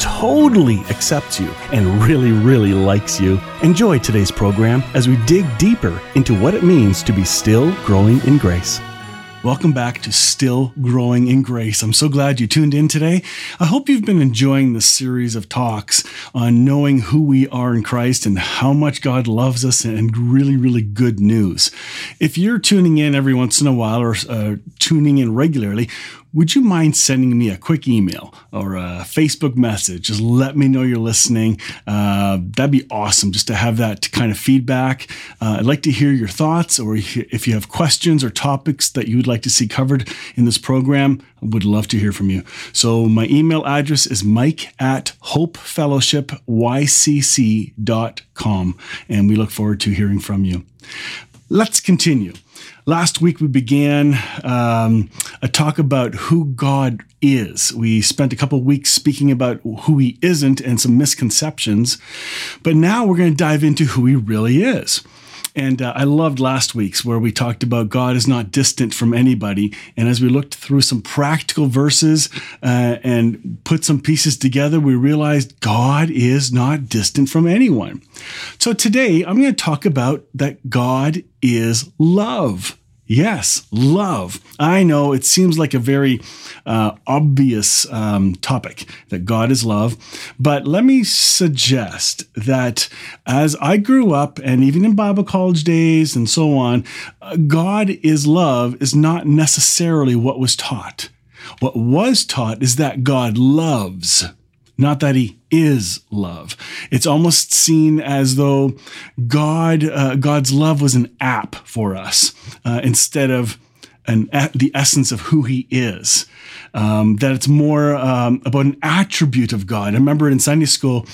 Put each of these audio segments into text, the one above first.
totally accepts you and really, really likes you. Enjoy today's program as we dig deeper into what it means to be still growing in grace. Welcome back to Still Growing in Grace. I'm so glad you tuned in today. I hope you've been enjoying this series of talks on knowing who we are in Christ and how much God loves us and really, really good news. If you're tuning in every once in a while or uh, tuning in regularly, would you mind sending me a quick email or a Facebook message? Just let me know you're listening. Uh, that'd be awesome just to have that kind of feedback. Uh, I'd like to hear your thoughts, or if you have questions or topics that you would like to see covered in this program, I would love to hear from you. So my email address is mike at hopefellowshipycc.com, and we look forward to hearing from you. Let's continue. Last week we began um, a talk about who God is. We spent a couple weeks speaking about who He isn't and some misconceptions, but now we're going to dive into who He really is. And uh, I loved last week's where we talked about God is not distant from anybody. And as we looked through some practical verses uh, and put some pieces together, we realized God is not distant from anyone. So today I'm going to talk about that God is love. Yes, love. I know it seems like a very uh, obvious um, topic that God is love, but let me suggest that as I grew up and even in Bible college days and so on, uh, God is love is not necessarily what was taught. What was taught is that God loves not that he is love. It's almost seen as though God, uh, God's love was an app for us uh, instead of an, the essence of who he is. Um, that it's more um, about an attribute of God. I remember in Sunday school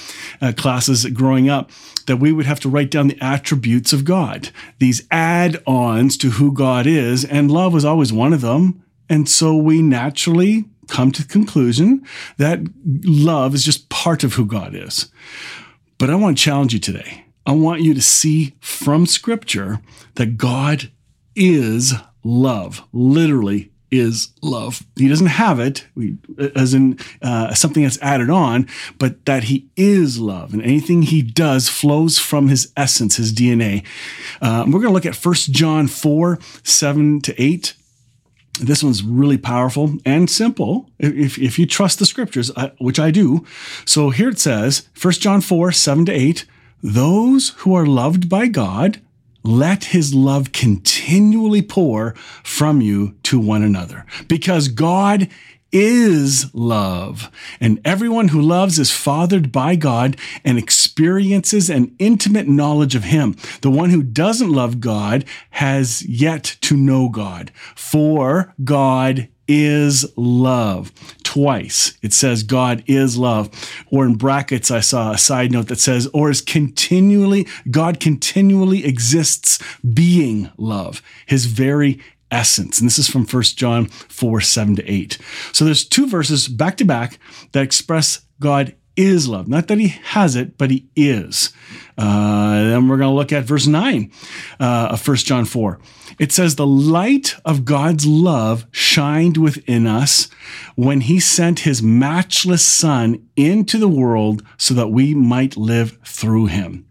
uh, classes growing up that we would have to write down the attributes of God, these add ons to who God is, and love was always one of them. And so we naturally come to the conclusion that love is just part of who God is. But I want to challenge you today. I want you to see from scripture that God is love, literally is love. He doesn't have it, as in uh, something that's added on, but that he is love, and anything he does flows from his essence, his DNA. Uh, we're going to look at 1 John 4 7 to 8. This one's really powerful and simple if, if you trust the scriptures, uh, which I do. So here it says, 1 John 4 7 to 8, those who are loved by God, let his love continually pour from you to one another because God is love. And everyone who loves is fathered by God and experiences an intimate knowledge of Him. The one who doesn't love God has yet to know God, for God is love. Twice it says God is love. Or in brackets, I saw a side note that says, or is continually, God continually exists being love. His very essence. And this is from 1 John 4 7 to 8. So there's two verses back to back that express God is love. Not that he has it, but he is. Uh, then we're going to look at verse 9 uh, of 1 John 4. It says, The light of God's love shined within us when he sent his matchless Son into the world so that we might live through him.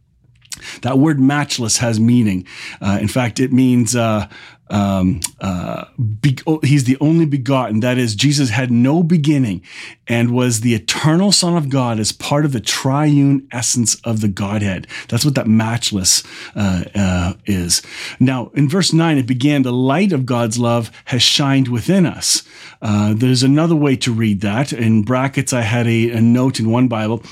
That word matchless has meaning. Uh, in fact, it means uh, um, uh, be, oh, he's the only begotten. That is, Jesus had no beginning and was the eternal Son of God as part of the triune essence of the Godhead. That's what that matchless uh, uh, is. Now, in verse 9, it began, the light of God's love has shined within us. Uh, there's another way to read that. In brackets, I had a, a note in one Bible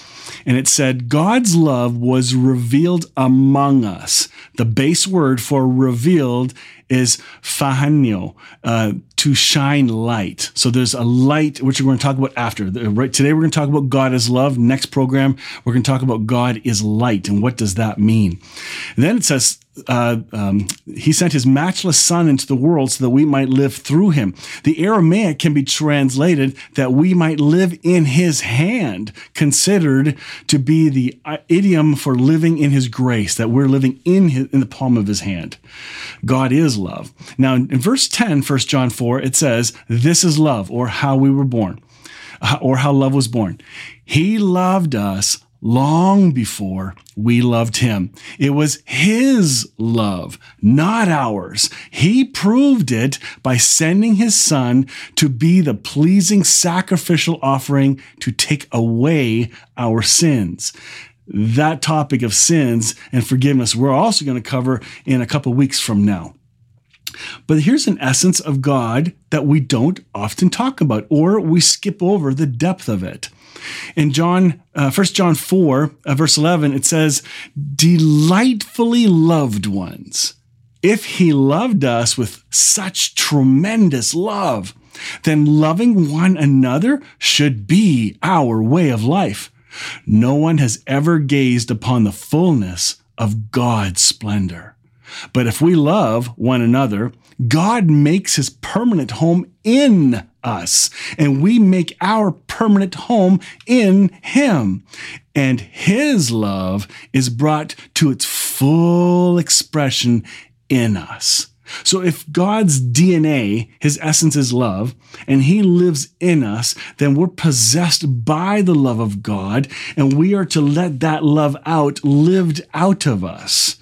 and it said, God's love was revealed among us. The base word for revealed is phahanio, uh, to shine light. So there's a light, which we're going to talk about after. Right today, we're going to talk about God is love. Next program, we're going to talk about God is light and what does that mean. And then it says uh, um, he sent his matchless son into the world so that we might live through him. The Aramaic can be translated that we might live in his hand, considered to be the uh, idiom for living in his grace, that we're living in his, in the palm of his hand. God is love. Now, in verse 10, 1 John 4, it says, This is love, or how we were born, uh, or how love was born. He loved us long before we loved him. It was his love, not ours. He proved it by sending his son to be the pleasing sacrificial offering to take away our sins. That topic of sins and forgiveness, we're also going to cover in a couple weeks from now. But here's an essence of God that we don't often talk about, or we skip over the depth of it. In John, uh, 1 John 4, uh, verse 11, it says, Delightfully loved ones. If he loved us with such tremendous love, then loving one another should be our way of life. No one has ever gazed upon the fullness of God's splendor. But if we love one another, God makes his permanent home in us, and we make our permanent home in him. And his love is brought to its full expression in us. So if God's DNA, his essence is love, and he lives in us, then we're possessed by the love of God, and we are to let that love out lived out of us.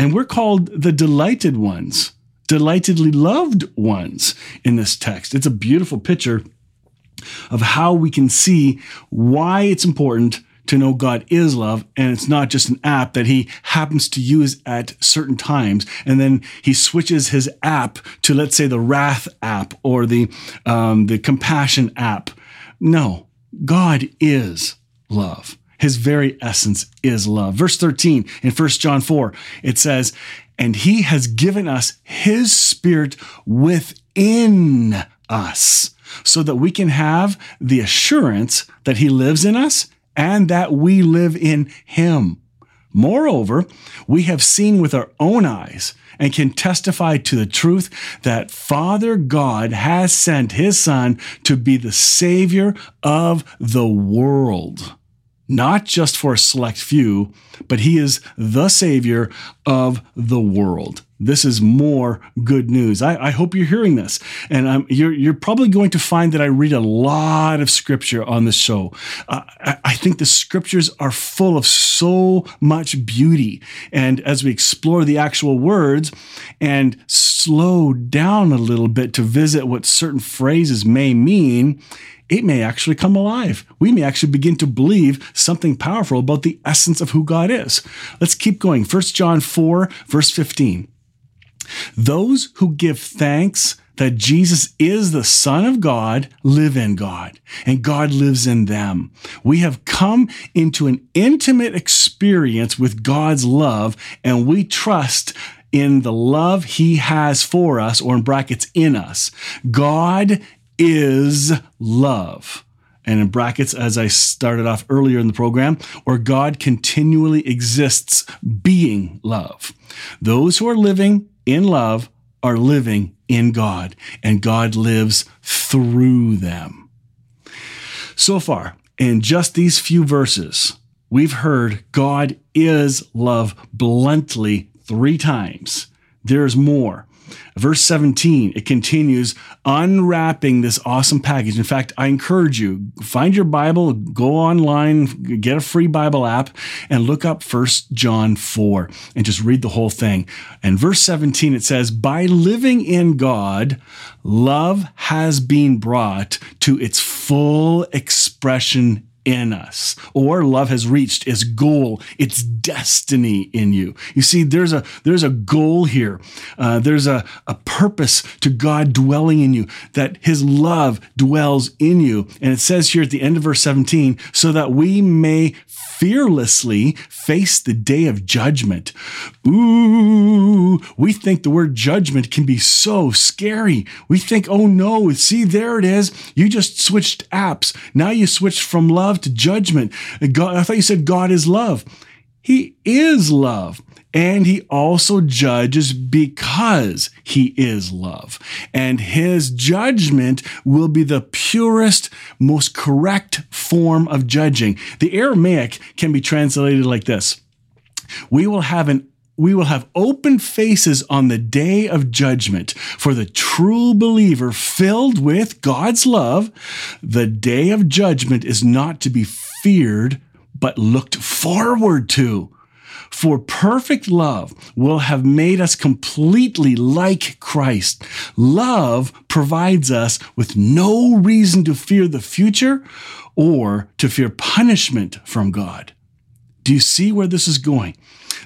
And we're called the delighted ones, delightedly loved ones in this text. It's a beautiful picture of how we can see why it's important to know God is love, and it's not just an app that he happens to use at certain times, and then he switches his app to, let's say, the wrath app or the um, the compassion app. No, God is love. His very essence is love. Verse 13 in 1 John 4, it says, And he has given us his spirit within us so that we can have the assurance that he lives in us and that we live in him. Moreover, we have seen with our own eyes and can testify to the truth that Father God has sent his Son to be the Savior of the world not just for a select few, but he is the Savior of the world. This is more good news. I, I hope you're hearing this. And um, you're, you're probably going to find that I read a lot of scripture on the show. Uh, I, I think the scriptures are full of so much beauty. And as we explore the actual words and slow down a little bit to visit what certain phrases may mean, it may actually come alive. We may actually begin to believe something powerful about the essence of who God is. Let's keep going. 1 John 4, verse 15. Those who give thanks that Jesus is the Son of God live in God, and God lives in them. We have come into an intimate experience with God's love, and we trust in the love he has for us, or in brackets, in us. God is love. And in brackets, as I started off earlier in the program, or God continually exists being love. Those who are living in love are living in God, and God lives through them. So far, in just these few verses, we've heard God is love bluntly three times. There's more. Verse 17, it continues unwrapping this awesome package. In fact, I encourage you, find your Bible, go online, get a free Bible app, and look up First John 4 and just read the whole thing. And verse 17, it says, By living in God, love has been brought to its full expression in us, or love has reached its goal, its destiny in you. You see, there's a there's a goal here. Uh, there's a, a purpose to God dwelling in you, that his love dwells in you. And it says here at the end of verse 17, so that we may fearlessly face the day of judgment. Ooh, we think the word judgment can be so scary. We think, oh no, see, there it is. You just switched apps. Now you switched from love to judgment. God, I thought you said God is love. He is love. And he also judges because he is love. And his judgment will be the purest, most correct form of judging. The Aramaic can be translated like this We will have an we will have open faces on the day of judgment for the true believer filled with God's love. The day of judgment is not to be feared, but looked forward to. For perfect love will have made us completely like Christ. Love provides us with no reason to fear the future or to fear punishment from God. Do you see where this is going?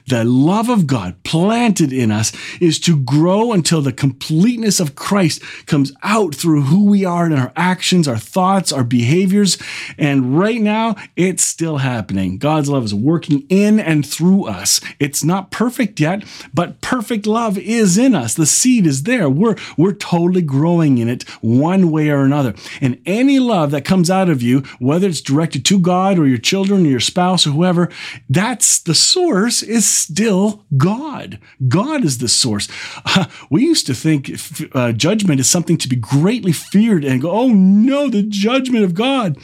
The love of God planted in us is to grow until the completeness of Christ comes out through who we are in our actions, our thoughts, our behaviors. And right now, it's still happening. God's love is working in and through us. It's not perfect yet, but perfect love is in us. The seed is there. We're, we're totally growing in it one way or another. And any love that comes out of you, whether it's directed to God or your children or your spouse or whoever, that's the source is still God. God is the source. Uh, we used to think uh, judgment is something to be greatly feared and go, oh no, the judgment of God.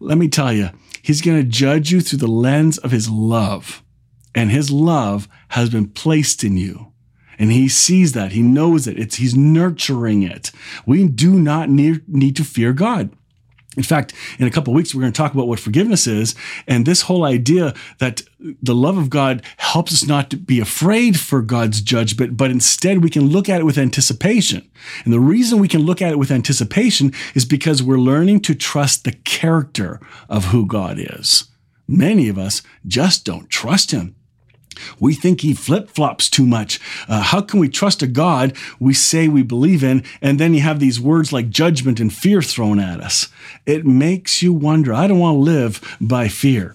Let me tell you, He's going to judge you through the lens of His love. And His love has been placed in you. And he sees that. He knows it. It's, he's nurturing it. We do not need, need to fear God. In fact, in a couple weeks, we're going to talk about what forgiveness is. And this whole idea that the love of God helps us not to be afraid for God's judgment, but instead we can look at it with anticipation. And the reason we can look at it with anticipation is because we're learning to trust the character of who God is. Many of us just don't trust Him. We think he flip flops too much. Uh, how can we trust a God we say we believe in, and then you have these words like judgment and fear thrown at us? It makes you wonder. I don't want to live by fear.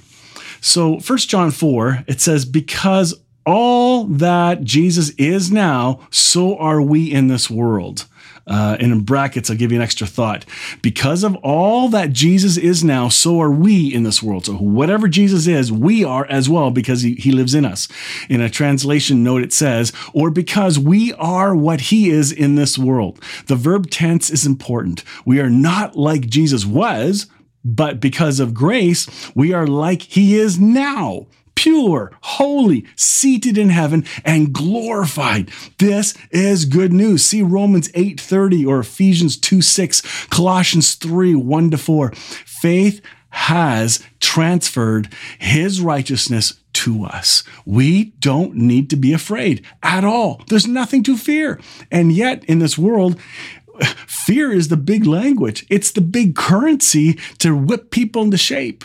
So, 1 John 4, it says, Because all that Jesus is now, so are we in this world. Uh, and in brackets, I'll give you an extra thought. Because of all that Jesus is now, so are we in this world. So, whatever Jesus is, we are as well because he, he lives in us. In a translation note, it says, or because we are what he is in this world. The verb tense is important. We are not like Jesus was, but because of grace, we are like he is now pure, holy, seated in heaven, and glorified. This is good news. See Romans 8:30 or Ephesians 2 6, Colossians 3 1 to 4. Faith has transferred his righteousness to us. We don't need to be afraid at all. There's nothing to fear. And yet, in this world, fear is the big language, it's the big currency to whip people into shape.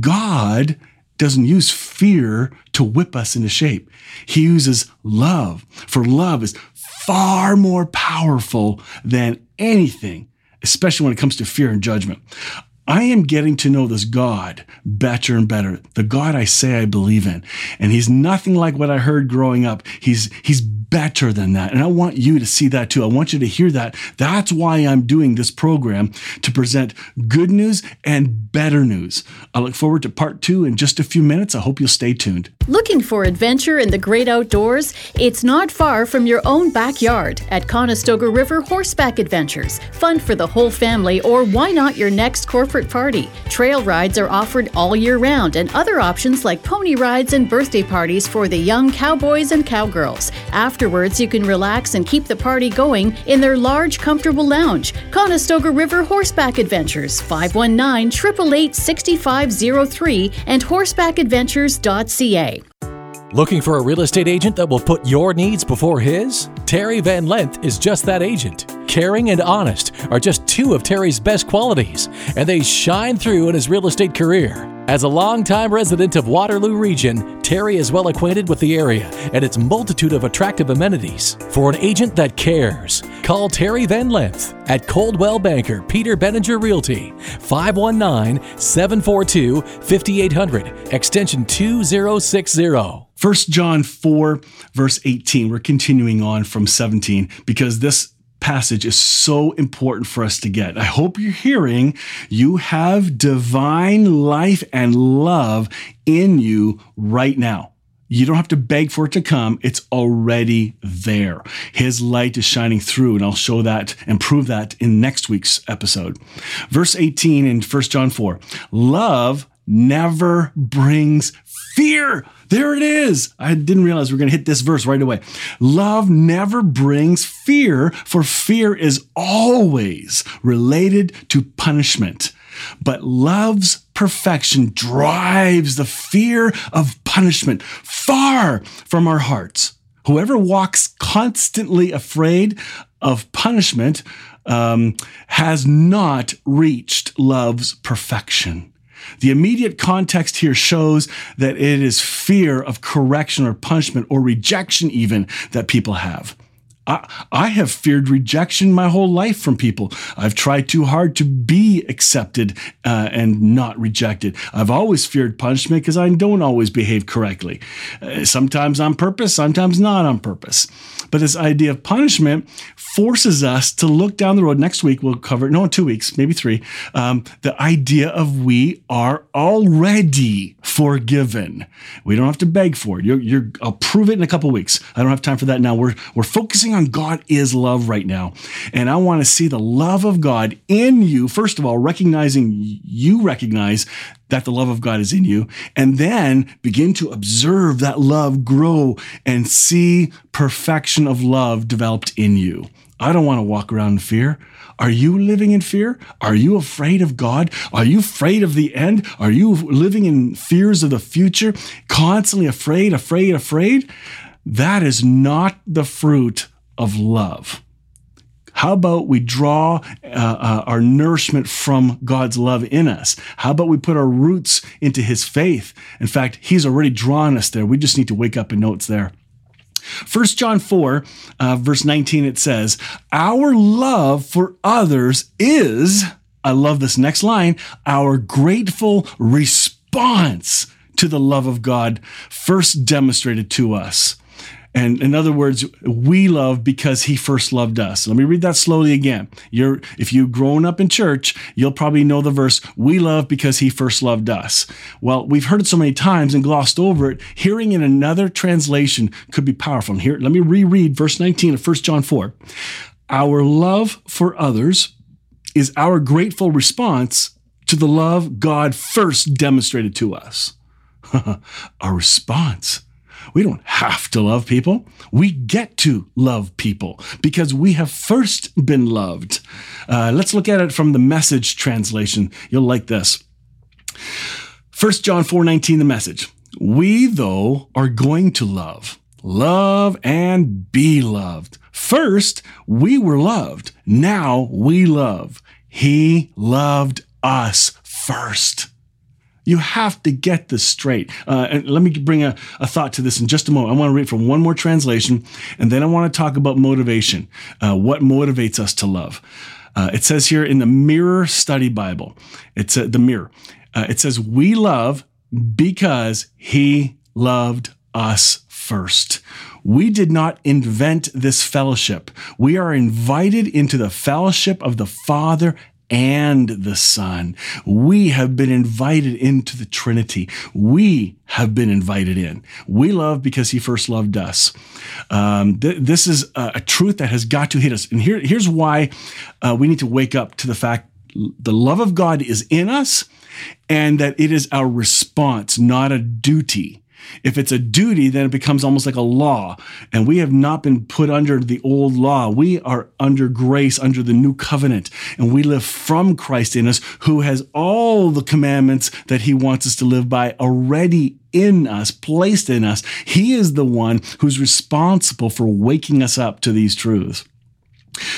God doesn't use fear to whip us into shape. He uses love, for love is far more powerful than anything, especially when it comes to fear and judgment. I am getting to know this God better and better, the God I say I believe in. And he's nothing like what I heard growing up. He's, he's better than that. And I want you to see that too. I want you to hear that. That's why I'm doing this program to present good news and better news. I look forward to part two in just a few minutes. I hope you'll stay tuned. Looking for adventure in the great outdoors? It's not far from your own backyard at Conestoga River Horseback Adventures. Fun for the whole family, or why not your next corporate party? Trail rides are offered all year round, and other options like pony rides and birthday parties for the young cowboys and cowgirls. Afterwards, you can relax and keep the party going in their large, comfortable lounge. Conestoga River Horseback Adventures, 519 888 6503 and horsebackadventures.ca. Looking for a real estate agent that will put your needs before his? Terry Van Lent is just that agent. Caring, and honest are just two of Terry's best qualities, and they shine through in his real estate career. As a longtime resident of Waterloo Region, Terry is well acquainted with the area and its multitude of attractive amenities. For an agent that cares, call Terry Van Lent at Coldwell Banker Peter Benninger Realty, 519 742 5800, extension 2060. 1 John 4, verse 18. We're continuing on from 17 because this passage is so important for us to get. I hope you're hearing you have divine life and love in you right now. You don't have to beg for it to come. It's already there. His light is shining through, and I'll show that and prove that in next week's episode. Verse 18 in 1 John 4 Love never brings fear. There it is. I didn't realize we are going to hit this verse right away. Love never brings fear, for fear is always related to punishment. But love's perfection drives the fear of punishment far from our hearts. Whoever walks constantly afraid of punishment um, has not reached love's perfection. The immediate context here shows that it is fear of correction or punishment or rejection, even that people have. I, have feared rejection my whole life from people. I've tried too hard to be accepted uh, and not rejected. I've always feared punishment because I don't always behave correctly. Uh, sometimes on purpose, sometimes not on purpose. But this idea of punishment forces us to look down the road. Next week, we'll cover, no, in two weeks, maybe three, um, the idea of we are already forgiven. We don't have to beg for it. You're, you're, I'll prove it in a couple weeks. I don't have time for that now. We're, we're focusing on God is love right now. And I want to see the love of God in you. First of all, recognizing you recognize that the love of God is in you, and then begin to observe that love grow and see perfection of love developed in you. I don't want to walk around in fear. Are you living in fear? Are you afraid of God? Are you afraid of the end? Are you living in fears of the future? Constantly afraid, afraid, afraid? That is not the fruit of love. How about we draw uh, uh, our nourishment from God's love in us? How about we put our roots into His faith? In fact, He's already drawn us there. We just need to wake up and know it's there. 1 John 4, uh, verse 19, it says, Our love for others is, I love this next line, our grateful response to the love of God first demonstrated to us. And in other words, we love because he first loved us. Let me read that slowly again. You're, if you've grown up in church, you'll probably know the verse, we love because he first loved us. Well, we've heard it so many times and glossed over it. Hearing in another translation could be powerful. And here, let me reread verse 19 of 1 John 4. Our love for others is our grateful response to the love God first demonstrated to us. our response we don't have to love people. We get to love people because we have first been loved. Uh, let's look at it from the message translation. You'll like this. 1 John 4 19, the message. We, though, are going to love, love and be loved. First, we were loved. Now we love. He loved us first. You have to get this straight. Uh, and let me bring a, a, thought to this in just a moment. I want to read from one more translation, and then I want to talk about motivation. Uh, what motivates us to love? Uh, it says here in the Mirror Study Bible, it's uh, the Mirror. Uh, it says, We love because He loved us first. We did not invent this fellowship. We are invited into the fellowship of the Father and the Son. We have been invited into the Trinity. We have been invited in. We love because He first loved us. Um, th- this is a, a, truth that has got to hit us. And here, here's why uh, we need to wake up to the fact the love of God is in us and that it is our response, not a duty. If it's a duty, then it becomes almost like a law. And we have not been put under the old law. We are under grace, under the new covenant. And we live from Christ in us, who has all the commandments that he wants us to live by already in us, placed in us. He is the one who's responsible for waking us up to these truths.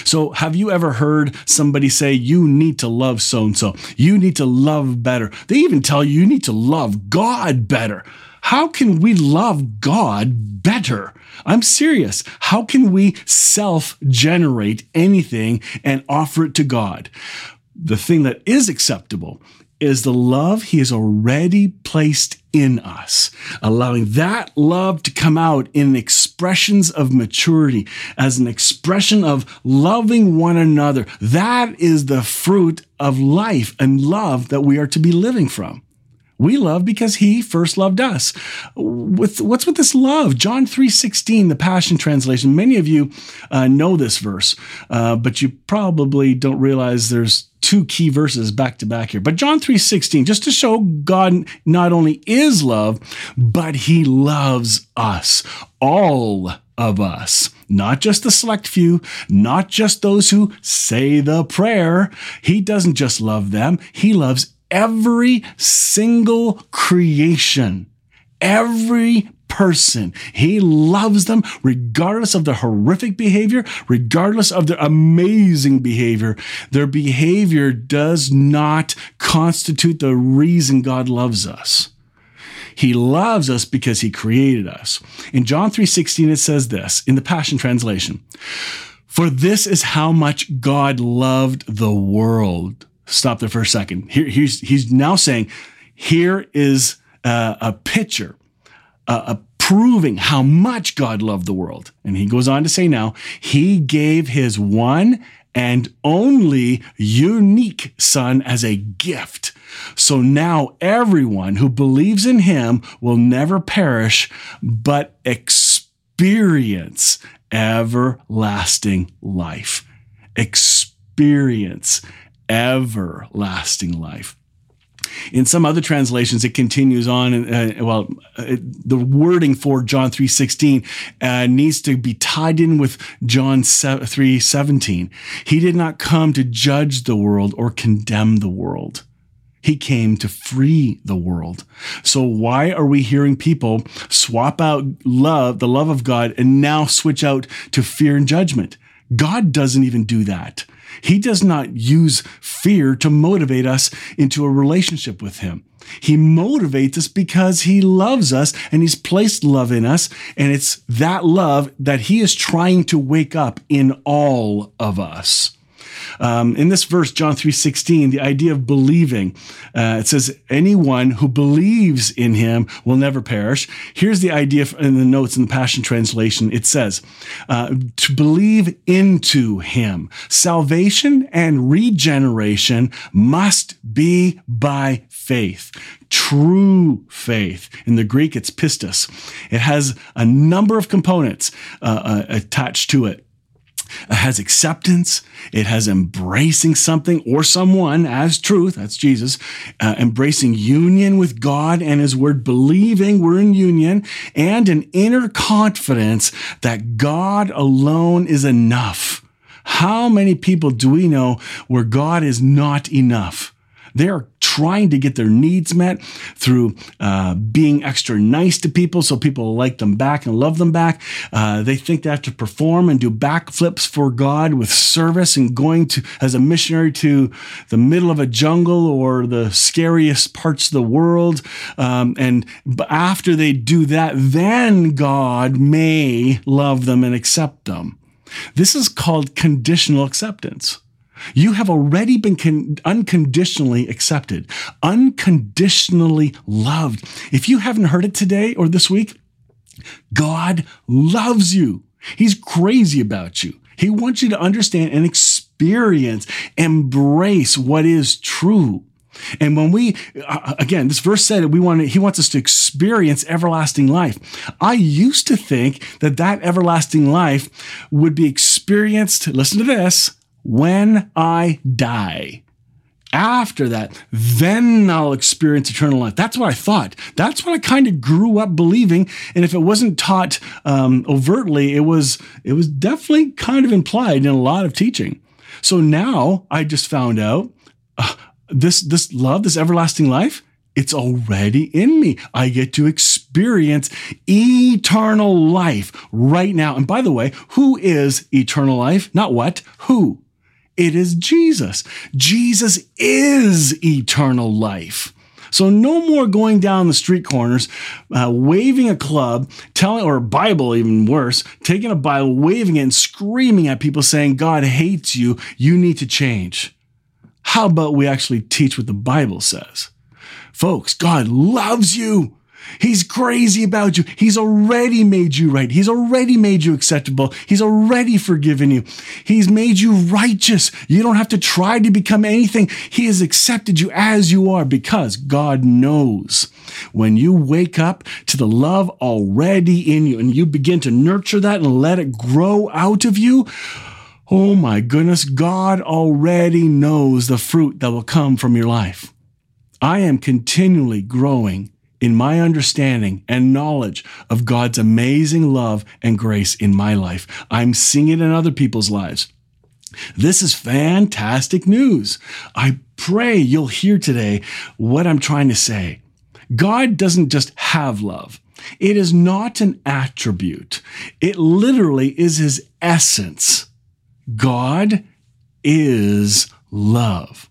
So, have you ever heard somebody say, you need to love so and so? You need to love better. They even tell you, you need to love God better. How can we love God better? I'm serious. How can we self generate anything and offer it to God? The thing that is acceptable is the love he has already placed in us, allowing that love to come out in expressions of maturity, as an expression of loving one another. That is the fruit of life and love that we are to be living from. We love because he first loved us. With what's with this love? John 3:16, the Passion Translation. Many of you uh, know this verse, uh, but you probably don't realize there's two key verses back to back here. But John 3:16 just to show God not only is love, but he loves us. All of us, not just the select few, not just those who say the prayer. He doesn't just love them, he loves every single creation, every person. He loves them regardless of their horrific behavior, regardless of their amazing behavior. Their behavior does not constitute the reason God loves us. He loves us because he created us. In John 3:16 it says this in the Passion translation. For this is how much God loved the world stop there for a second. Here, he's, he's now saying, here is a, a picture, a, a proving how much God loved the world. And he goes on to say now, he gave his one and only unique son as a gift. So now everyone who believes in him will never perish, but experience everlasting life. Experience everlasting life. In some other translations, it continues on. Uh, well, uh, the wording for John three sixteen uh, needs to be tied in with John three seventeen. He did not come to judge the world or condemn the world. He came to free the world. So why are we hearing people swap out love, the love of God, and now switch out to fear and judgment? God doesn't even do that. He does not use fear to motivate us into a relationship with Him. He motivates us because He loves us and He's placed love in us. And it's that love that He is trying to wake up in all of us. Um, in this verse, John 3.16, the idea of believing, uh, it says, anyone who believes in him will never perish. Here's the idea in the notes in the Passion Translation. It says, uh, to believe into him. Salvation and regeneration must be by faith true faith. In the Greek, it's pistis. It has a number of components uh, uh, attached to it. Has acceptance. It has embracing something or someone as truth. That's Jesus. Uh, embracing union with God and His Word, believing we're in union, and an inner confidence that God alone is enough. How many people do we know where God is not enough? They are trying to get their needs met through uh, being extra nice to people so people like them back and love them back. Uh, they think they have to perform and do backflips for God with service and going to as a missionary to the middle of a jungle or the scariest parts of the world. Um, and after they do that, then God may love them and accept them. This is called conditional acceptance. You have already been con- unconditionally accepted, unconditionally loved. If you haven't heard it today or this week, God loves you. He's crazy about you. He wants you to understand and experience, embrace what is true. And when we, uh, again, this verse said that we want to, he wants us to experience everlasting life. I used to think that that everlasting life would be experienced, listen to this, when I die. After that, then I'll experience eternal life. That's what I thought. That's what I kind of grew up believing. And if it wasn't taught um, overtly, it was it was definitely kind of implied in a lot of teaching. So now I just found out uh, this this love, this everlasting life, It's already in me. I get to experience eternal life right now. And by the way, who is eternal life? Not what, who? It is Jesus. Jesus is eternal life. So no more going down the street corners, uh, waving a club, telling or a Bible, even worse, taking a Bible, waving it, and screaming at people, saying God hates you. You need to change. How about we actually teach what the Bible says? Folks, God loves you. He's crazy about you. He's already made you right. He's already made you acceptable. He's already forgiven you. He's made you righteous. You don't have to try to become anything. He has accepted you as you are because God knows when you wake up to the love already in you and you begin to nurture that and let it grow out of you. Oh my goodness, God already knows the fruit that will come from your life. I am continually growing in my understanding and knowledge of God's amazing love and grace in my life. I'm seeing it in other people's lives. This is fantastic news. I pray you'll hear today what I'm trying to say. God doesn't just have love. It is not an attribute. It literally is his essence. God is love.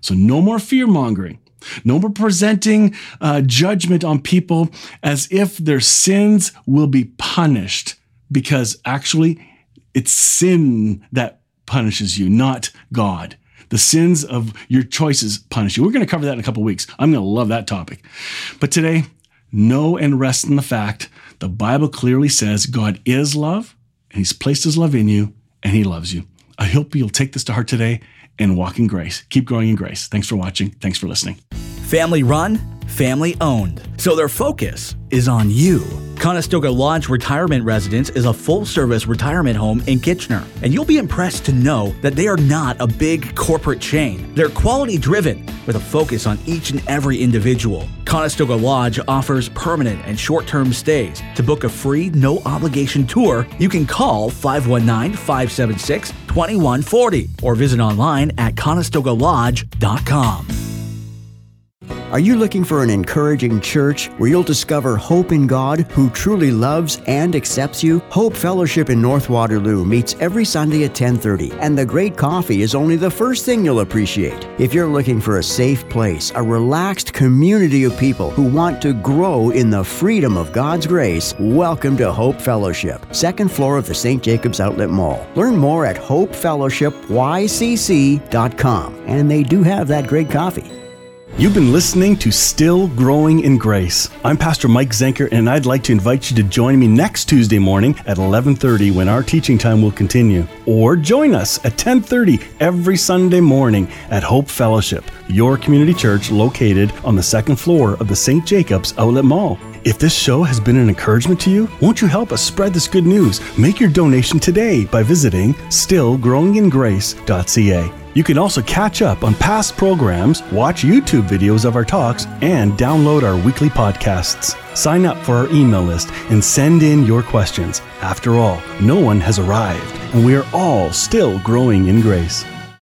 So no more fear mongering. No more presenting uh, judgment on people as if their sins will be punished, because actually it's sin that punishes you, not God. The sins of your choices punish you. We're going to cover that in a couple weeks. I'm going to love that topic. But today, know and rest in the fact the Bible clearly says God is love, and He's placed His love in you, and He loves you. I hope you'll take this to heart today and walk in grace. Keep growing in grace. Thanks for watching. Thanks for listening. Family run, family owned. So their focus is on you. Conestoga Lodge Retirement Residence is a full service retirement home in Kitchener, and you'll be impressed to know that they are not a big corporate chain. They're quality driven with a focus on each and every individual. Conestoga Lodge offers permanent and short term stays. To book a free, no obligation tour, you can call 519 576 2140 or visit online at conestogalodge.com. Are you looking for an encouraging church where you'll discover hope in God who truly loves and accepts you? Hope Fellowship in North Waterloo meets every Sunday at 10:30, and the great coffee is only the first thing you'll appreciate. If you're looking for a safe place, a relaxed community of people who want to grow in the freedom of God's grace, welcome to Hope Fellowship, second floor of the St. Jacobs Outlet Mall. Learn more at hopefellowshipycc.com, and they do have that great coffee. You've been listening to Still Growing in Grace. I'm Pastor Mike Zenker and I'd like to invite you to join me next Tuesday morning at 11:30 when our teaching time will continue. Or join us at 10:30 every Sunday morning at Hope Fellowship, your community church located on the second floor of the St. Jacobs Outlet Mall. If this show has been an encouragement to you, won't you help us spread this good news? Make your donation today by visiting stillgrowingingrace.ca. You can also catch up on past programs, watch YouTube videos of our talks, and download our weekly podcasts. Sign up for our email list and send in your questions. After all, no one has arrived, and we are all still growing in grace.